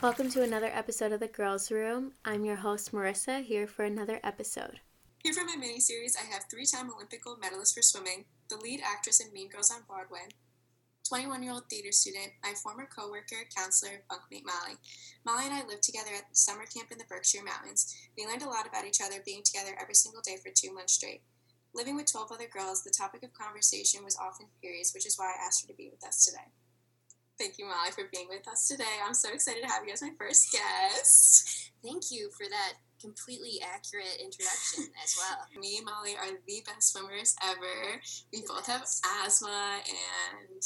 Welcome to another episode of The Girls Room. I'm your host, Marissa, here for another episode. Here for my mini series, I have three time Olympic gold medalist for swimming, the lead actress in Mean Girls on Broadway, 21 year old theater student, my former co worker, counselor, bunkmate Molly. Molly and I lived together at summer camp in the Berkshire Mountains. We learned a lot about each other being together every single day for two months straight. Living with 12 other girls, the topic of conversation was often periods, which is why I asked her to be with us today. Thank you, Molly, for being with us today. I'm so excited to have you as my first guest. Thank you for that completely accurate introduction as well. Me and Molly are the best swimmers ever. We The both best. have asthma and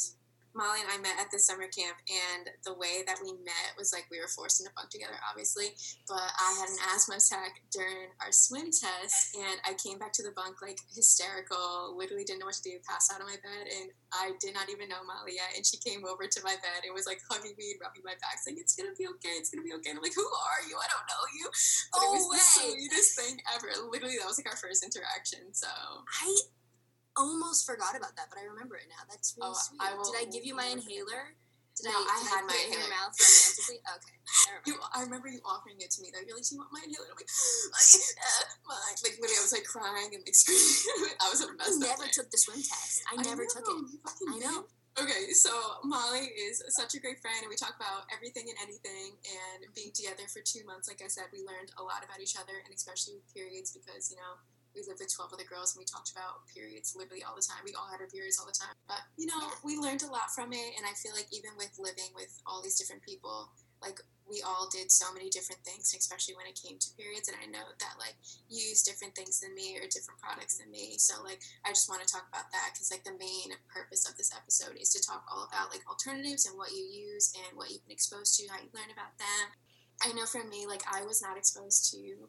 Molly and I met at this summer camp and the way that we met was like we were forced into bunk together obviously, but I had an asthma attack during our swim test and I came back to the bunk like hysterical, literally didn't know what to do, passed out on my bed and I did not even know Molly yet and she came over to my bed and was like hugging me and rubbing my back saying it's gonna be okay, it's gonna be okay. And I'm like, who are you? I don't know you. But it oh, was Oh, the way. sweetest thing ever. Literally, that was like our first interaction. So I almost forgot about that, but I remember it now. That's really Oh, sweet. I will- Did I give you my inhaler? Did No, I, I had I my put it in your inhaler. mouth romantically? Okay. never you. I remember you offering it to me. Though you're like, "Do you want my inhaler?" I'm like, uh. Like literally, I was like crying and like screaming. I was a mess. I never took the swim test. I never took know, it. I know. did. Okay, so Molly is such a great friend, and we talk about everything and anything. And being together for two months, like I said, we learned a lot about each other, and especially with periods, because you know we lived with 12 other girls and we talked about periods literally all the time. We all had our periods all the time. But, you know, Yeah. we learned a lot from it. And I feel like even with living with all these different people, like we all did so many different things, especially when it came to periods. And I know that like you use different things than me or different products than me. So like I just want to talk about that because like the main purpose of this episode is to talk all about like alternatives and what you use and what you've been exposed to, how you learn about them. I know for me, like I was not exposed to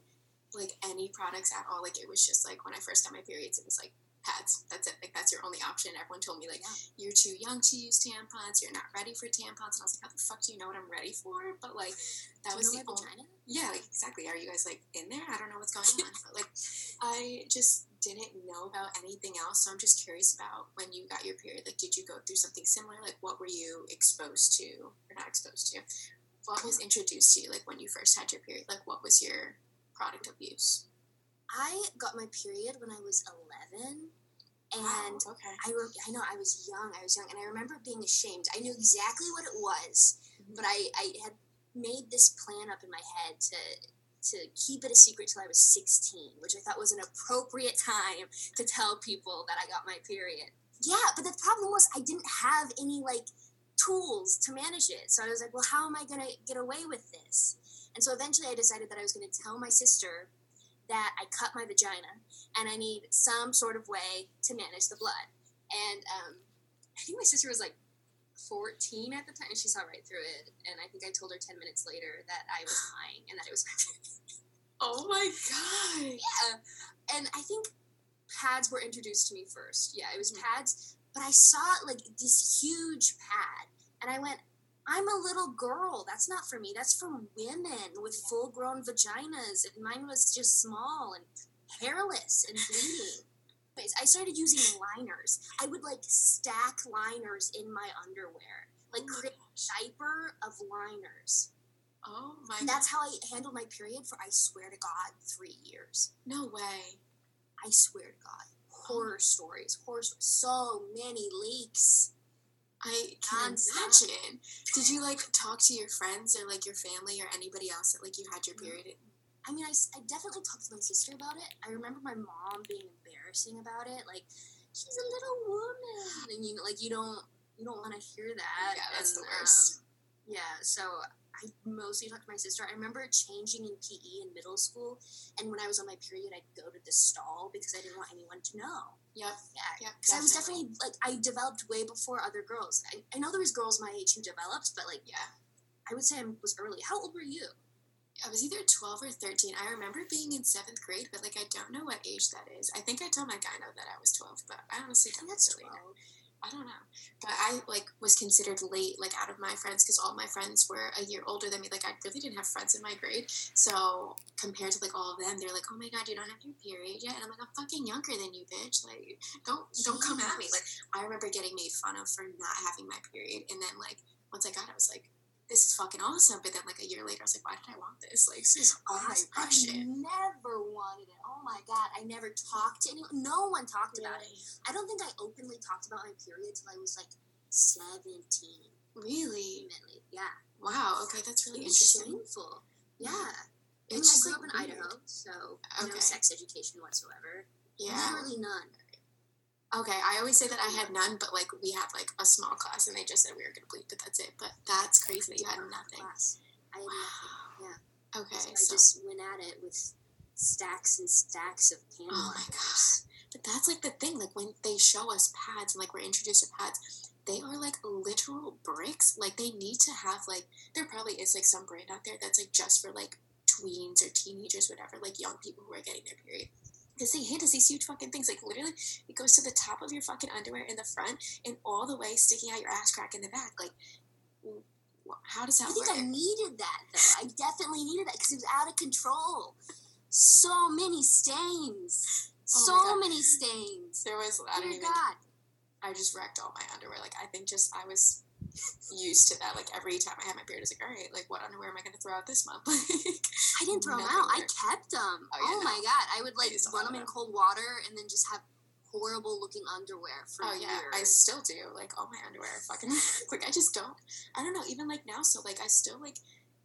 like any products at all. Like it was just like when I first got my periods, it was like pads. That's it. Like that's your only option. Everyone told me like Yeah. you're too young to use tampons. You're not ready for tampons. And I was like, how the fuck do you know what I'm ready for? But like that Do was you the know my only. vagina? Yeah, like exactly. Are you guys like in there? I don't know what's going on. but like I just didn't know about anything else. So I'm just curious about when you got your period. Like did you go through something similar? Like what were you exposed to or not exposed to? What was introduced to you like when you first had your period? Like what was your product abuse. I got my period when I was 11. And Wow, okay. I, I know I was young. I was young, and I remember being ashamed. I knew exactly what it was, Mhm. but I, I had made this plan up in my head to to keep it a secret till I was 16, which I thought was an appropriate time to tell people that I got my period. Yeah, but the problem was I didn't have any like tools to manage it. So I was like, well, how am I going to get away with this? And so eventually I decided that I was going to tell my sister that I cut my vagina and I need some sort of way to manage the blood. And um, I think my sister was like 14 at the time, and she saw right through it. And I think I told her 10 minutes later that I was lying and that it was my Oh my god. yeah. And I think pads were introduced to me first. Yeah, it was pads, but I saw like this huge pad, and I went, I'm a little girl. That's not for me. That's for women with full grown vaginas. And mine was just small and hairless and bleeding. Anyways, I started using liners. I would like stack liners in my underwear, like Oh create a diaper of liners. Oh my And that's how I handled my period for, I swear to God, three years. No way. I swear to God. Horror stories, horror stories. So many leaks. I can Nonstop. imagine. Did you like talk to your friends or like your family or anybody else that like you had your period? I mean, I, I definitely talked to my sister about it. I remember my mom being embarrassing about it. Like, she's a little woman. And, you know, like, you don't, you don't want to hear that. Yeah, that's the worst. um, yeah, so I mostly talked to my sister. I remember changing in PE in middle school. And when I was on my period, I'd go to the stall because I didn't want anyone to know. Yeah, Yep. Because I was definitely like I developed way before other girls. I, I know there was girls my age who developed, but like Yeah. I would say I was early. How old were you? I was either 12 or 13. I remember being in seventh grade, but like I don't know what age that is. I think I told my gyno that I was 12, but I honestly don't think that's really know. twelve. I don't know. But I like was considered late, like out of my friends, because all my friends were a year older than me. Like I really didn't have friends in my grade. So compared to like all of them, they're like, "Oh my god, you don't have your period yet," and I'm like, "I'm fucking younger than you, bitch. Like, don't don't come at me." Like I remember getting made fun of for not having my period, and then like once I got, it, I was like, this is fucking awesome. But then like a year later, I was like, why did I want this? Like this is all my I never wanted it. Oh my god, I never talked to anyone. No one talked about it. I don't think I openly talked about my period till I was like seventeen. Really? Yeah. Wow. Okay, that's really interesting. shameful. Yeah. I mean, It's I grew like up in weird. Idaho, so Okay. no sex education whatsoever. Yeah. Literally none. Okay, I always say that I had none, but like we had like a small class, and they just said we were gonna bleed, but that's it. But that's crazy that you had nothing. Class. I had nothing. Yeah. Okay, So I so just went at it with stacks and stacks of pan Oh my gosh! but that's like the thing. Like when they show us pads and like we're introduced to pads, they are like literal bricks. Like they need to have like there probably is like some brand out there that's like just for like tweens or teenagers, whatever, like young people who are getting their period. Because they hit us these huge fucking things. Like literally, it goes to the top of your fucking underwear in the front and all the way sticking out your ass crack in the back. Like, how does that I think work? I needed that though. I definitely needed that because it was out of control. So many stains. Oh So many stains. there was I don't Dear even. God. I just wrecked all my underwear. Like I think just I was used to that. Like every time I had my period, I was like, all right, like what underwear am I going to throw out this month? Like, I didn't throw them out. I kept them. Oh, Oh, yeah, oh my god! I would like a run them in cold water and then just have horrible looking underwear for oh yeah, I still do. Like all my underwear, fucking like I just don't. I don't know. Even like now, so like I still like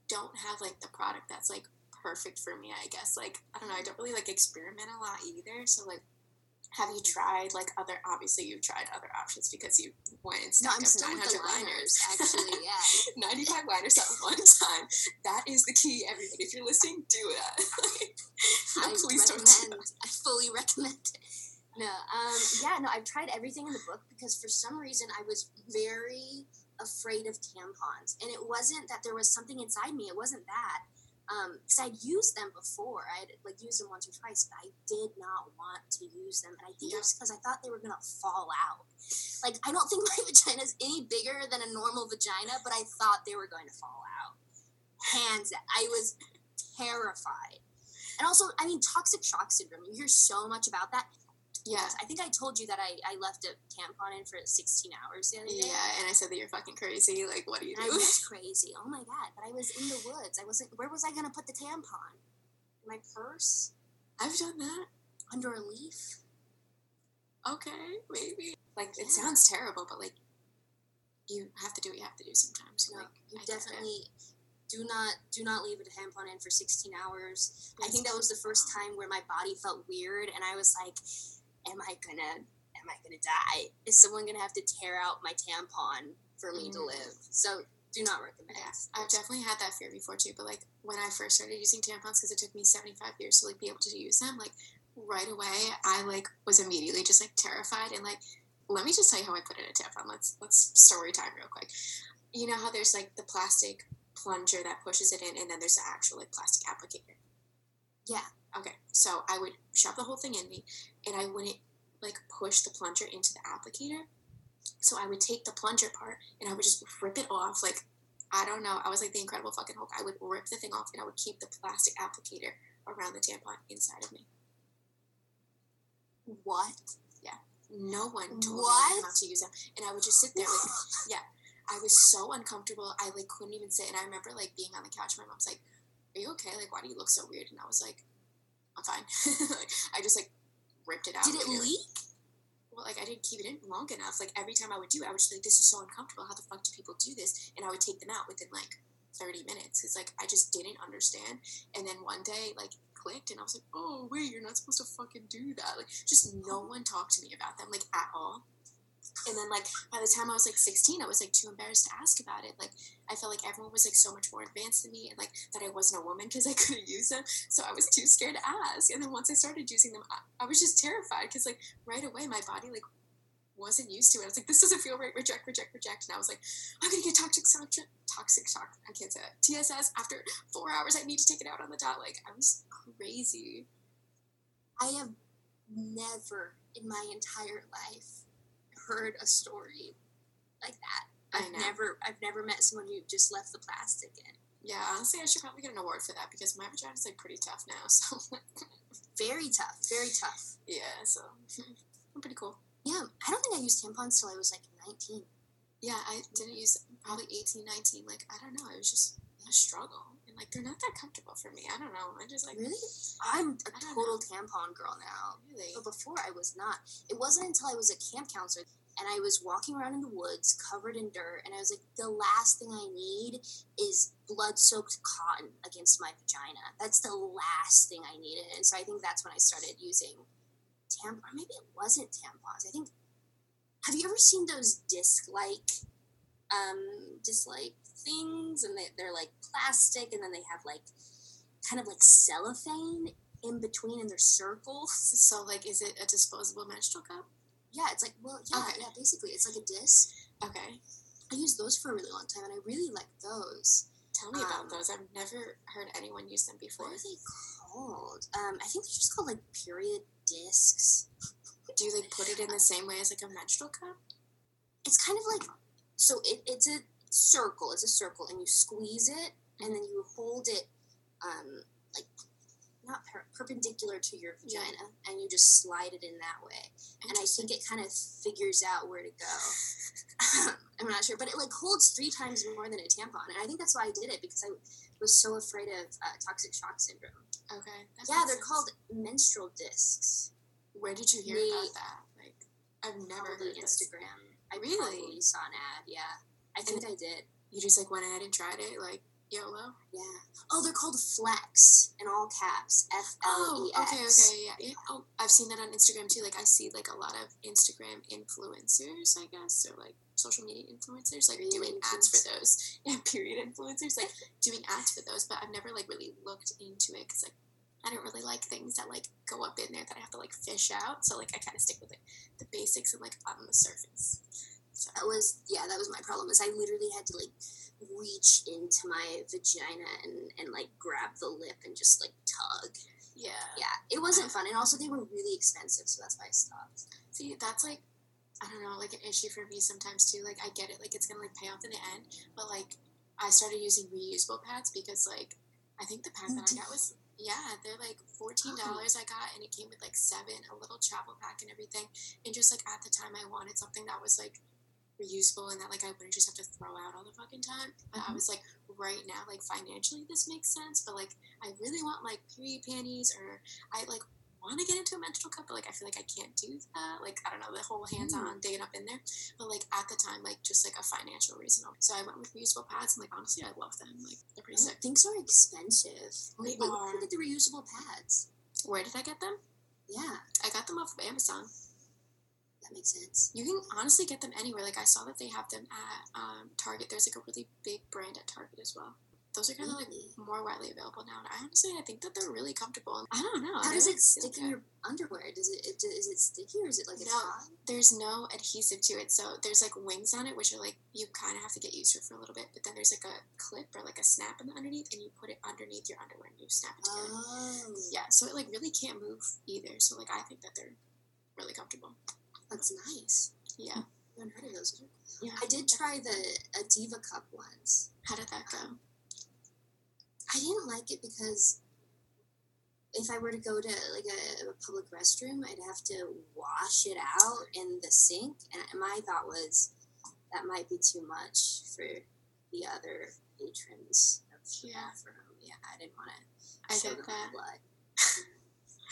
don't have like the product that's like perfect for me. I guess like I don't know. I don't really like experiment a lot either. So like. Have you tried like other? Obviously, you've tried other options because you went and no, stacked I'm up still 900 liners. liners. Actually, yeah. 95 liners at one time. That is the key, everybody. If you're listening, do that. I Please don't do recommend. I fully recommend it. No, um, yeah, no, I've tried everything in the book because for some reason I was very afraid of tampons, and it wasn't that there was something inside me. It wasn't that. Um, because I'd used them before, I'd like used them once or twice, but I did not want to use them, and I think it was because I thought they were gonna fall out. Like I don't think my vagina is any bigger than a normal vagina, but I thought they were going to fall out. Hands. I was terrified. And also, I mean, toxic shock syndrome. You hear so much about that. Yeah. I think I told you that I, I left a tampon in for 16 hours the other day. Yeah, and I said that you're fucking crazy. Like, what do you And I was crazy. Oh my god! But I was in the woods. I wasn't. Where was I gonna put the tampon? My purse? I've done that. Under a leaf? Okay, maybe. Like, it sounds terrible, but like, you have to do what you have to do sometimes. No, Like, you I definitely do not do not leave a tampon in for 16 hours. I think that was the first time where my body felt weird, and I was like, "Am I gonna? Am I gonna die? Is someone gonna have to tear out my tampon for me to Mm. live?" So do not recommend. Yeah, I've definitely had that fear before too. But like when I first started using tampons, because it took me seventy five years to like be able to use them, like right away I like was immediately just like terrified and like let me just tell you how I put in a tampon. Let's let's story time real quick. You know how there's like the plastic plunger that pushes it in, and then there's the actual like plastic applicator. Yeah. Okay, so I would shove the whole thing in me, and I wouldn't like push the plunger into the applicator. So I would take the plunger part and I would just rip it off. Like, I don't know. I was like the Incredible fucking Hulk. I would rip the thing off and I would keep the plastic applicator around the tampon inside of me. What? Yeah. No one told What? me how to use them. And I would just sit there like, yeah. I was so uncomfortable. I like couldn't even sit. And I remember like being on the couch. My mom's like, "Are you okay? Like, why do you look so weird?" And I was like, "I'm fine." like, I just like ripped it out. Did it later. leak? well, like I didn't keep it in long enough. Like every time I would do it, I would just be like, this is so uncomfortable. How the fuck do people do this? And I would take them out within like 30 minutes. It's like I just didn't understand. And then one day, like, clicked, and I was like, oh, wait, you're not supposed to fucking do that. Like, just no oh. one talked to me about them, like, at all. And then, like, by the time I was like 16, I was like too embarrassed to ask about it. Like, I felt like everyone was like so much more advanced than me, and like that I wasn't a woman because I couldn't use them. So I was too scared to ask. And then once I started using them, I, I was just terrified because like right away my body like wasn't used to it. I was like, this doesn't feel right. Reject, reject, reject. And I was like, I'm gonna get toxic shock. Toxic shock. I can't say. TSS. After four hours, I need to take it out on the dot. Like I was crazy. I have never in my entire life heard a story like that. I I've never I've never met someone who just left the plastic in. Yeah, honestly, I should probably get an award for that because my vagina's like pretty tough now. So Very tough, very tough. yeah, so I'm pretty cool. Yeah, I don't think I used tampons till I was like 19. Yeah, I didn't use probably 18, 19. Like, I don't know. It was just a struggle. Like, they're not that comfortable for me. I don't know. I just, like, Really? I'm a total tampon girl now. really. But before I was not. It wasn't until I was a camp counselor and I was walking around in the woods covered in dirt and I was like, the last thing I need is blood soaked cotton against my vagina. That's the last thing I needed. And so I think that's when I started using tampons. Or maybe it wasn't tampons. I think have you ever seen those disc like um disc like things and they, they're like plastic and then they have like kind of like cellophane in between and they're circles. So, like, is it a disposable menstrual cup? Yeah, it's like well, yeah, Okay. yeah. Basically, it's like a disc. Okay. I used those for a really long time, and I really like those. Tell me Um, about those. I've never heard anyone use them before. What are they called? Um, I think they're just called like period discs. Do you, like, put it in the same way as, like, a menstrual cup? It's kind of like so. It, it's a circle. It's a circle, and you squeeze it, and then you hold it, um, like not per- perpendicular to your vagina, and you just slide it in that way. and I think it kind of figures out where to go. I'm not sure, but it like holds three times more than a tampon, and I think that's why I did it because I was so afraid of uh, toxic shock syndrome. Okay. Yeah, they're sense. called menstrual discs. Where did you hear Me- about that? Like, I've never heard this. Instagram. I Really? saw an ad. Yeah, I think I did. You just like went ahead and tried it, like YOLO. Yeah. Oh, they're called Flex in all caps. F L E X. Oh, okay, okay, yeah, yeah. Oh, I've seen that on Instagram too. Like, I see like a lot of Instagram influencers, I guess, or like social media influencers, like Period doing ads for those. Yeah, period influencers, like doing ads for those. But I've never like really looked into it because like I don't really like things that like go up in there that I have to like fish out. So like I kind of stick with like the basics and like on the surface. So That was yeah. That was my problem. Is I literally had to like reach into my vagina and and like grab the lip and just like tug. yeah. Yeah, it wasn't fun, and also they were really expensive, so that's why I stopped. See, that's like, I don't know, like an issue for me sometimes too. Like, I get it, like it's gonna like pay off in the end, but like, I started using reusable pads because like, I think the pack You that I got was yeah, they're like fourteen dollars I got, and it came with like seven, a little travel pack and everything, and just like at the time I wanted something that was like reusable and that like I wouldn't just have to throw out all the fucking time. But I Mhm. was like, right now, like financially this makes sense, but like I really want like period panties or I like want to get into a menstrual cup, but like I feel like I can't do that. Like I don't know the whole hands on digging up in there. But like at the time, like just like a financial reason. So I went with reusable pads, and like honestly, I love them. Like they're pretty sick. Things are expensive. They are. Look at the reusable pads. Where did I get them? Yeah, I got them off of Amazon. That makes sense. You can honestly get them anywhere. Like I saw that they have them at um, Target. There's like a really big brand at Target as well. Those are kind of like more widely available now. And I honestly, I think that they're really comfortable. I don't know. How does it stick in your underwear? Does it, it is it sticky or is it like a No. tie? There's no adhesive to it, so there's like wings on it, which are like you kind of have to get used to for a little bit. But then there's like a clip or like a snap in the underneath, and you put it underneath your underwear and you snap it together. Oh, Yeah, so it like really can't move either. So like I think that they're really comfortable. That's nice. Yeah, I haven't heard of those. yeah. I did try the a Diva cup once. How did that go? I didn't like it because if I were to go to like a, a public restroom, I'd have to wash it out in the sink, and my thought was that might be too much for the other patrons of the Yeah. bathroom. Yeah, I didn't want I to show them that. blood.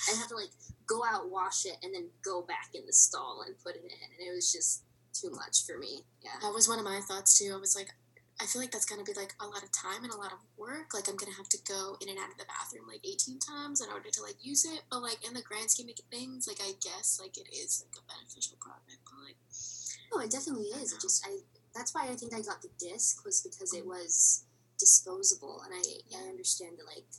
I'd have to like go out, wash it, and then go back in the stall and put it in, and it was just too much for me. Yeah. That was one of my thoughts too. I was like, I feel like that's gonna be like a lot of time and a lot of work. Like I'm gonna have to go in and out of the bathroom like 18 times in order to like use it. But like in the grand scheme of things, like I guess like it is like a beneficial product. But like No, it definitely is. It just I that's why I think I got the disc was because it mm-hmm. was disposable and I I understand the like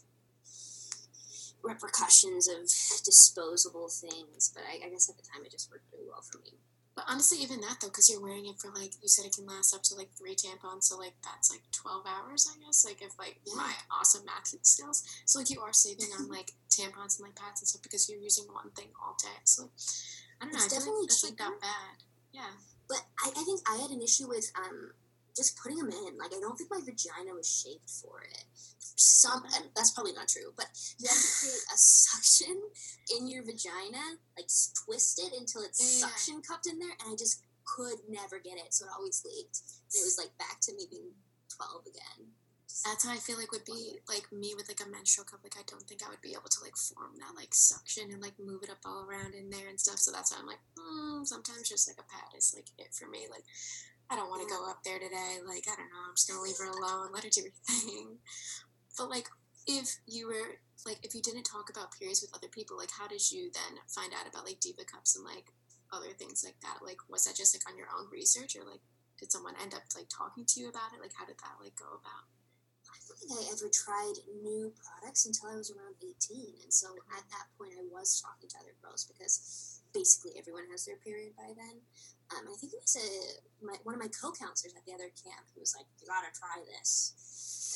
repercussions of disposable things, but I, I guess at the time it just worked really well for me. But honestly, even that though, because you're wearing it for like you said, it can last up to like three tampons, so like that's like twelve hours, I guess. Like if like Yeah. my awesome math skills, so like you are saving on like tampons and like pads and stuff because you're using one thing all day. So like, I don't know. It's I definitely like that's like that bad. Yeah. But I, I think I had an issue with um just putting them in. Like I don't think my vagina was shaped for it. Some and that's probably not true, but you have to create a suction in your vagina, like twist it until it's Yeah. suction cupped in there, and I just could never get it, so it always leaked. And it was like back to me being 12 again. That's how I feel like would be like me with like a menstrual cup. Like I don't think I would be able to like form that like suction and like move it up all around in there and stuff. So that's why I'm like, mm, sometimes just like a pad is like it for me. Like I don't want to go up there today. Like I don't know. I'm just gonna leave her alone. Let her do her thing. But like if you were like if you didn't talk about periods with other people, like how did you then find out about like diva cups and like other things like that? Like was that just like on your own research or like did someone end up like talking to you about it? Like how did that like go about? I don't think I ever tried new products until I was around 18. And so at that point, I was talking to other girls because basically everyone has their period by then. Um, I think it was a, my, one of my co counselors at the other camp who was like, You gotta try this.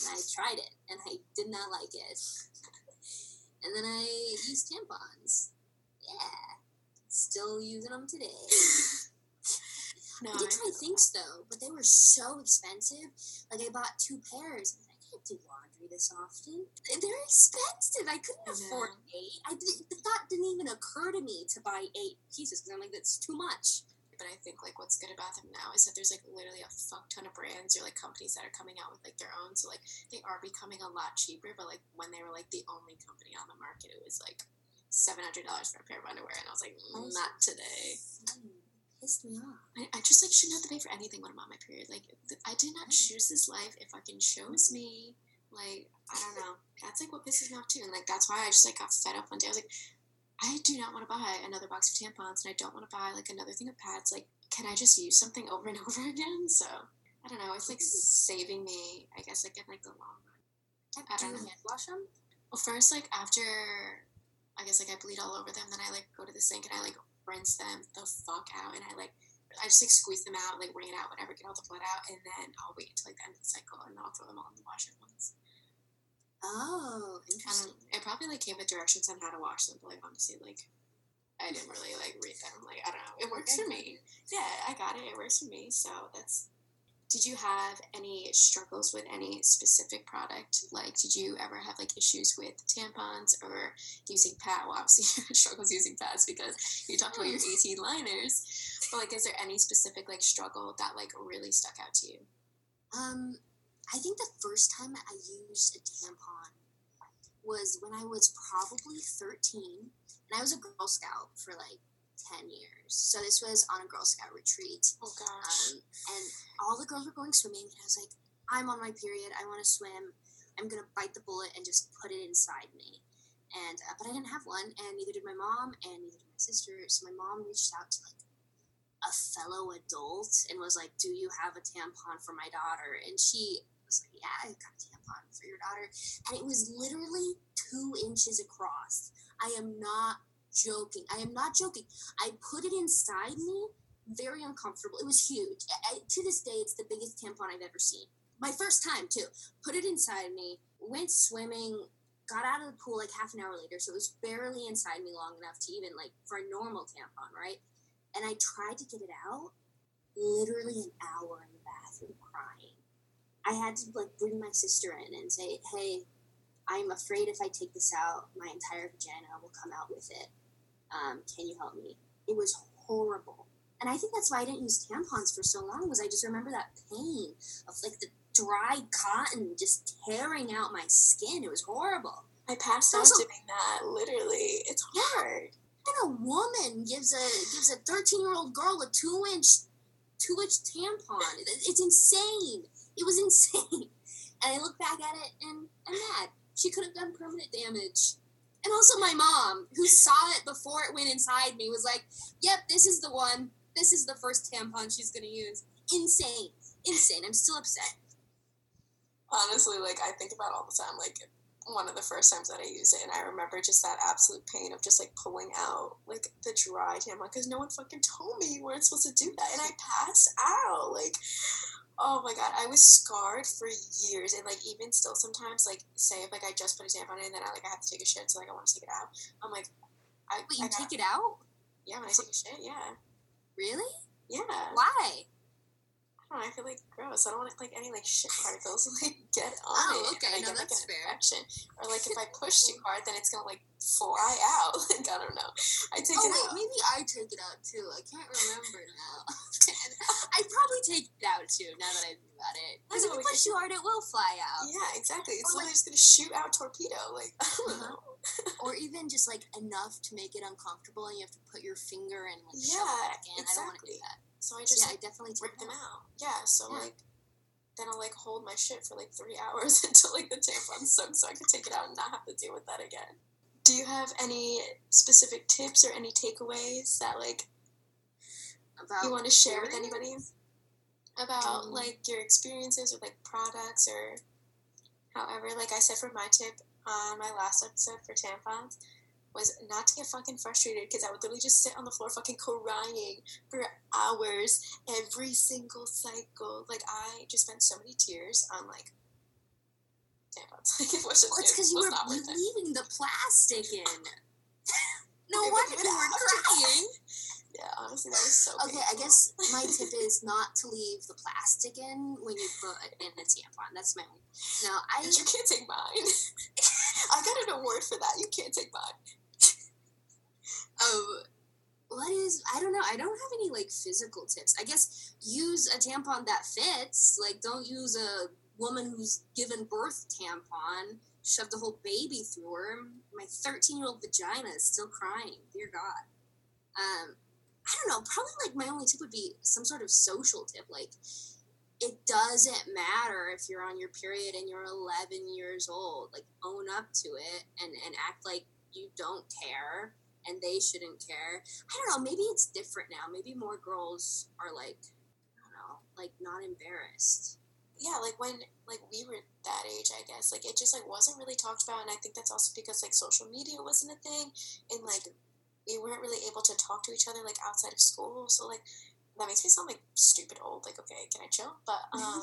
And I tried it and I did not like it. and then I used tampons. Yeah. Still using them today. No, I did try things though, but they were so expensive. Like I bought two pairs. I can't do laundry this often. They're expensive. I couldn't I afford eight. I did, the thought didn't even occur to me to buy eight pieces because I'm like, that's too much. But I think like what's good about them now is that there's like literally a fuck ton of brands or like companies that are coming out with like their own. So like they are becoming a lot cheaper. But like when they were like the only company on the market, it was like seven hundred dollars for a pair of underwear, and I was like, mm, not today. Mm, pissed me off. I, I just like shouldn't have to pay for anything when I'm on my period. Like th- I did not choose this life. It fucking chose me. Like I don't know. That's like what pisses me off too. And like that's why I just like got fed up one day. I was like, I do not want to buy another box of tampons, and I don't want to buy like another thing of pads. Like, can I just use something over and over again? So I don't know. It's like mm-hmm. saving me. I guess like in like the long run. I Do don't you know. hand wash them? Well, first like after, I guess like I bleed all over them. Then I like go to the sink and I like rinse them the fuck out, and I like. I just like squeeze them out, like wring it out, whatever, get all the blood out, and then I'll wait until like the end of the cycle, and I'll throw them all in the washer once. Oh, Um, interesting. it probably like came with directions on how to wash them, but like honestly, like I didn't really like read them. Like I don't know, it works for me. Yeah, I got it. It works for me. So that's. Did you have any struggles with any specific product? Like, did you ever have like issues with tampons or using pads? Well, obviously, you had struggles using pads because you talked about your eighteen liners. But like, is there any specific like struggle that like really stuck out to you? Um, I think the first time I used a tampon was when I was probably 13, and I was a Girl Scout for like 10 years. So this was on a Girl Scout retreat, Oh gosh. um, and all the girls were going swimming, and I was like, I'm on my period, I want to swim, I'm gonna bite the bullet and just put it inside me. And uh, but I didn't have one, and neither did my mom, and neither did my sister. So my mom reached out to like a fellow adult and was like, "Do you have a tampon for my daughter?" And she was like, "Yeah, I got a tampon for your daughter," and it was literally two inches across. I am not joking. I am not joking. I put it inside me, very uncomfortable. It was huge. I, to this day, it's the biggest tampon I've ever seen. My first time too. Put it inside me. Went swimming. Got out of the pool like half an hour later, so it was barely inside me long enough to even like for a normal tampon, right? And I tried to get it out. Literally an hour crying. I had to like bring my sister in and say, "Hey, I'm afraid if I take this out, my entire vagina will come out with it. Um, can you help me?" It was horrible, and I think that's why I didn't use tampons for so long. Was I just remember that pain of like the dry cotton just tearing out my skin. It was horrible. I passed out doing that. Literally, it's hard. And a woman gives a gives a thirteen year old girl a two inch two inch tampon. It's insane. It was insane. And I look back at it and I'm mad. She could have done permanent damage. And also my mom, who saw it before it went inside me, was like, Yep, this is the one. This is the first tampon she's gonna use. Insane. Insane. I'm still upset. Honestly, like I think about all the time. Like one of the first times that I used it, and I remember just that absolute pain of just like pulling out like the dry tampon because no one fucking told me you weren't supposed to do that, and I passed out. Like, oh my god, I was scarred for years, and like even still sometimes, like say if like I just put a tampon in, and then I like I have to take a shit, so like I want to take it out. I'm like, I, Wait, I you got- take it out? yeah when I take a shit, yeah, Really? yeah. Why? I I feel like gross. I don't want like any like shit particles like get on Oh, it. okay, I no, get, like, that's an fair. infection. Or like if I push too hard, then it's gonna like fly out. like I don't know. I take Oh it wait, out. maybe I take it out too. I can't remember now. I'd probably take it out too. Now that I think about it, because if you push too hard, it will fly out. Yeah, exactly. It's Or, literally just gonna shoot out torpedo. Like I don't Uh-huh. know. Or even just like enough to make it uncomfortable, and you have to put your finger and like shove it back in. I don't want to do that. So I just yeah, I definitely take rip them out. Yeah. So Yeah. like then I'll like hold my shit for like three hours until like the tampon's soaked, so I can take it out and not have to deal with that again. Do you have any specific tips or any takeaways that like About you want to share with anybody about Um, like your experiences or like products or however like i said for my tip on my last episode for tampons was not to get fucking frustrated because i would literally just sit on the floor fucking crying for hours every single cycle like i just spent so many tears on like tampons like it was just Well, it's it because you were not worth it. leaving the plastic in. no wonder you were crying. yeah honestly that was so Okay, I guess my tip is not to leave the plastic in when you put in the tampon. That's my. No, I But you can't take mine i got an award for that you can't take mine what is I don't know. I don't have any like physical tips. I guess use a tampon that fits. Like don't use a woman who's given birth tampon. Shove the whole baby through her. My 13 year old vagina is still crying. Dear God. Um, I don't know. Probably like my only tip would be some sort of social tip. Like it doesn't matter if you're on your period and you're 11 years old. Like own up to it and and act like you don't care and they shouldn't care. I don't know, maybe it's different now. Maybe more girls are like, I don't know, like not embarrassed. yeah, like when like we were that age, I guess, like it just like wasn't really talked about, and I think that's also because like social media wasn't a thing, and like we weren't really able to talk to each other like outside of school. So like that makes me sound like stupid old. Like okay, can I chill? But um,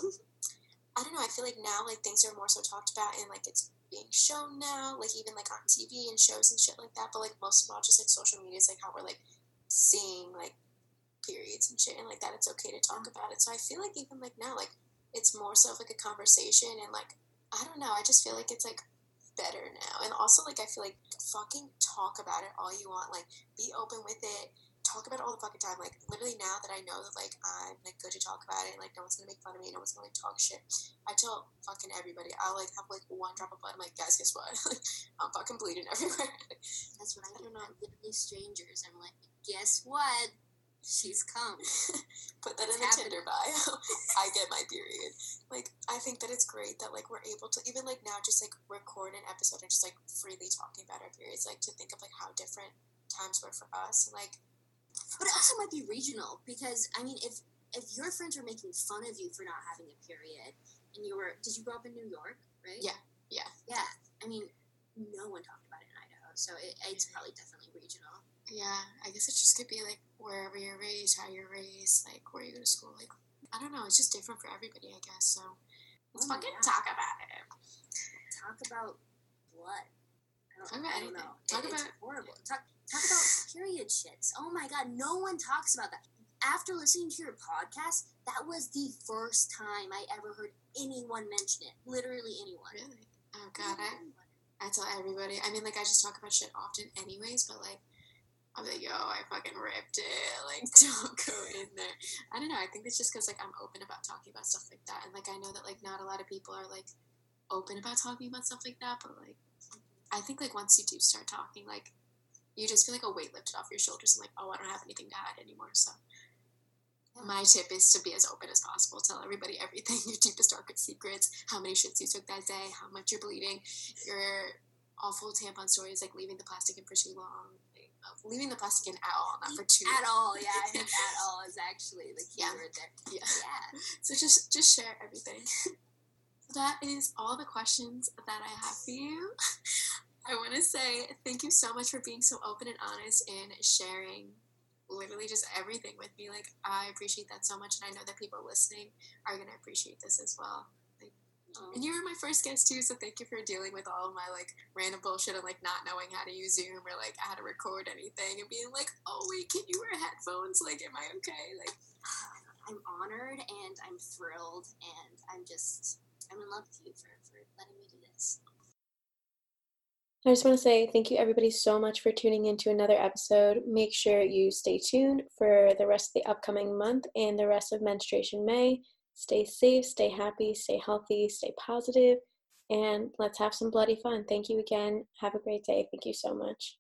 I don't know. I feel like now like things are more so talked about, and like it's being shown now, like even like on TV and shows and shit like that. But like most of all, just like social media is like how we're like seeing like periods and shit and like that. It's okay to talk about it. So I feel like even like now, like it's more so like a conversation and like I don't know. I just feel like it's like better now. And also like I feel like fucking talk about it all you want. Like be open with it. Talk about it all the fucking time. Like literally now that I know that like I'm like good to talk about it. Like no one's gonna make fun of me. No one's gonna like talk shit. I tell fucking everybody. I'll like have like one drop of blood. I'm like guys, guess what? like I'm fucking bleeding everywhere. That's what I do not literally strangers. I'm like, guess what? She's come. Put that It's in the happening. Tinder bio. I get my period. Like I think that it's great that like we're able to even like now just like record an episode and just like freely talking about our periods. Like to think of like how different times were for us and like But it also might be regional because I mean, if if your friends were making fun of you for not having a period, and you were, did you grow up in New York? Right. Yeah, yeah. Yeah. I mean, no one talked about it in Idaho, so it, it's probably definitely regional. yeah, I guess it just could be like wherever you're raised, how you're raised, like where you go to school. Like I don't know, it's just different for everybody, I guess. So let's Oh fucking God. talk about it. Talk about blood. I don't, Talk about I don't anything. know. Talk It- about- it's horrible. Talk talk about period shits. Oh my god, no one talks about that. After listening to your podcast, that was the first time I ever heard anyone mention it. Literally anyone. Really? Oh god, I I tell everybody. I mean, like I just talk about shit often, anyways. But like, I'm like, yo, I fucking ripped it. Like, don't go in there. I don't know. I think it's just because like I'm open about talking about stuff like that, and like I know that like not a lot of people are like open about talking about stuff like that. But like, I think like once you do start talking, like you just feel like a weight lifted off your shoulders, and like, oh, I don't have anything to hide anymore. So. My tip is to be as open as possible. Tell everybody everything, your deepest, darkest secrets, how many shits you took that day, how much you're bleeding, your awful tampon stories like leaving the plastic in for too long. like, Leaving the plastic in at all, not for too At all, yeah. I think at all is actually the key Yeah. word there. Yeah. Yeah. So just just share everything. that is all the questions that I have for you. I want to say thank you so much for being so open and honest and sharing literally just everything with me. Like I appreciate that so much, and I know that people listening are gonna appreciate this as well. Um, And you were my first guest too, so thank you for dealing with all of my like random bullshit and like not knowing how to use Zoom or like how to record anything and being like, oh wait, can you wear headphones? Like, am I okay? Like, I'm honored and I'm thrilled and I'm just I'm in love with you for, for letting me do this. I just want to say thank you, everybody, so much for tuning in to another episode. Make sure you stay tuned for the rest of the upcoming month and the rest of Menstruation May. Stay safe, stay happy, stay healthy, stay positive, and let's have some bloody fun. Thank you again. Have a great day. Thank you so much.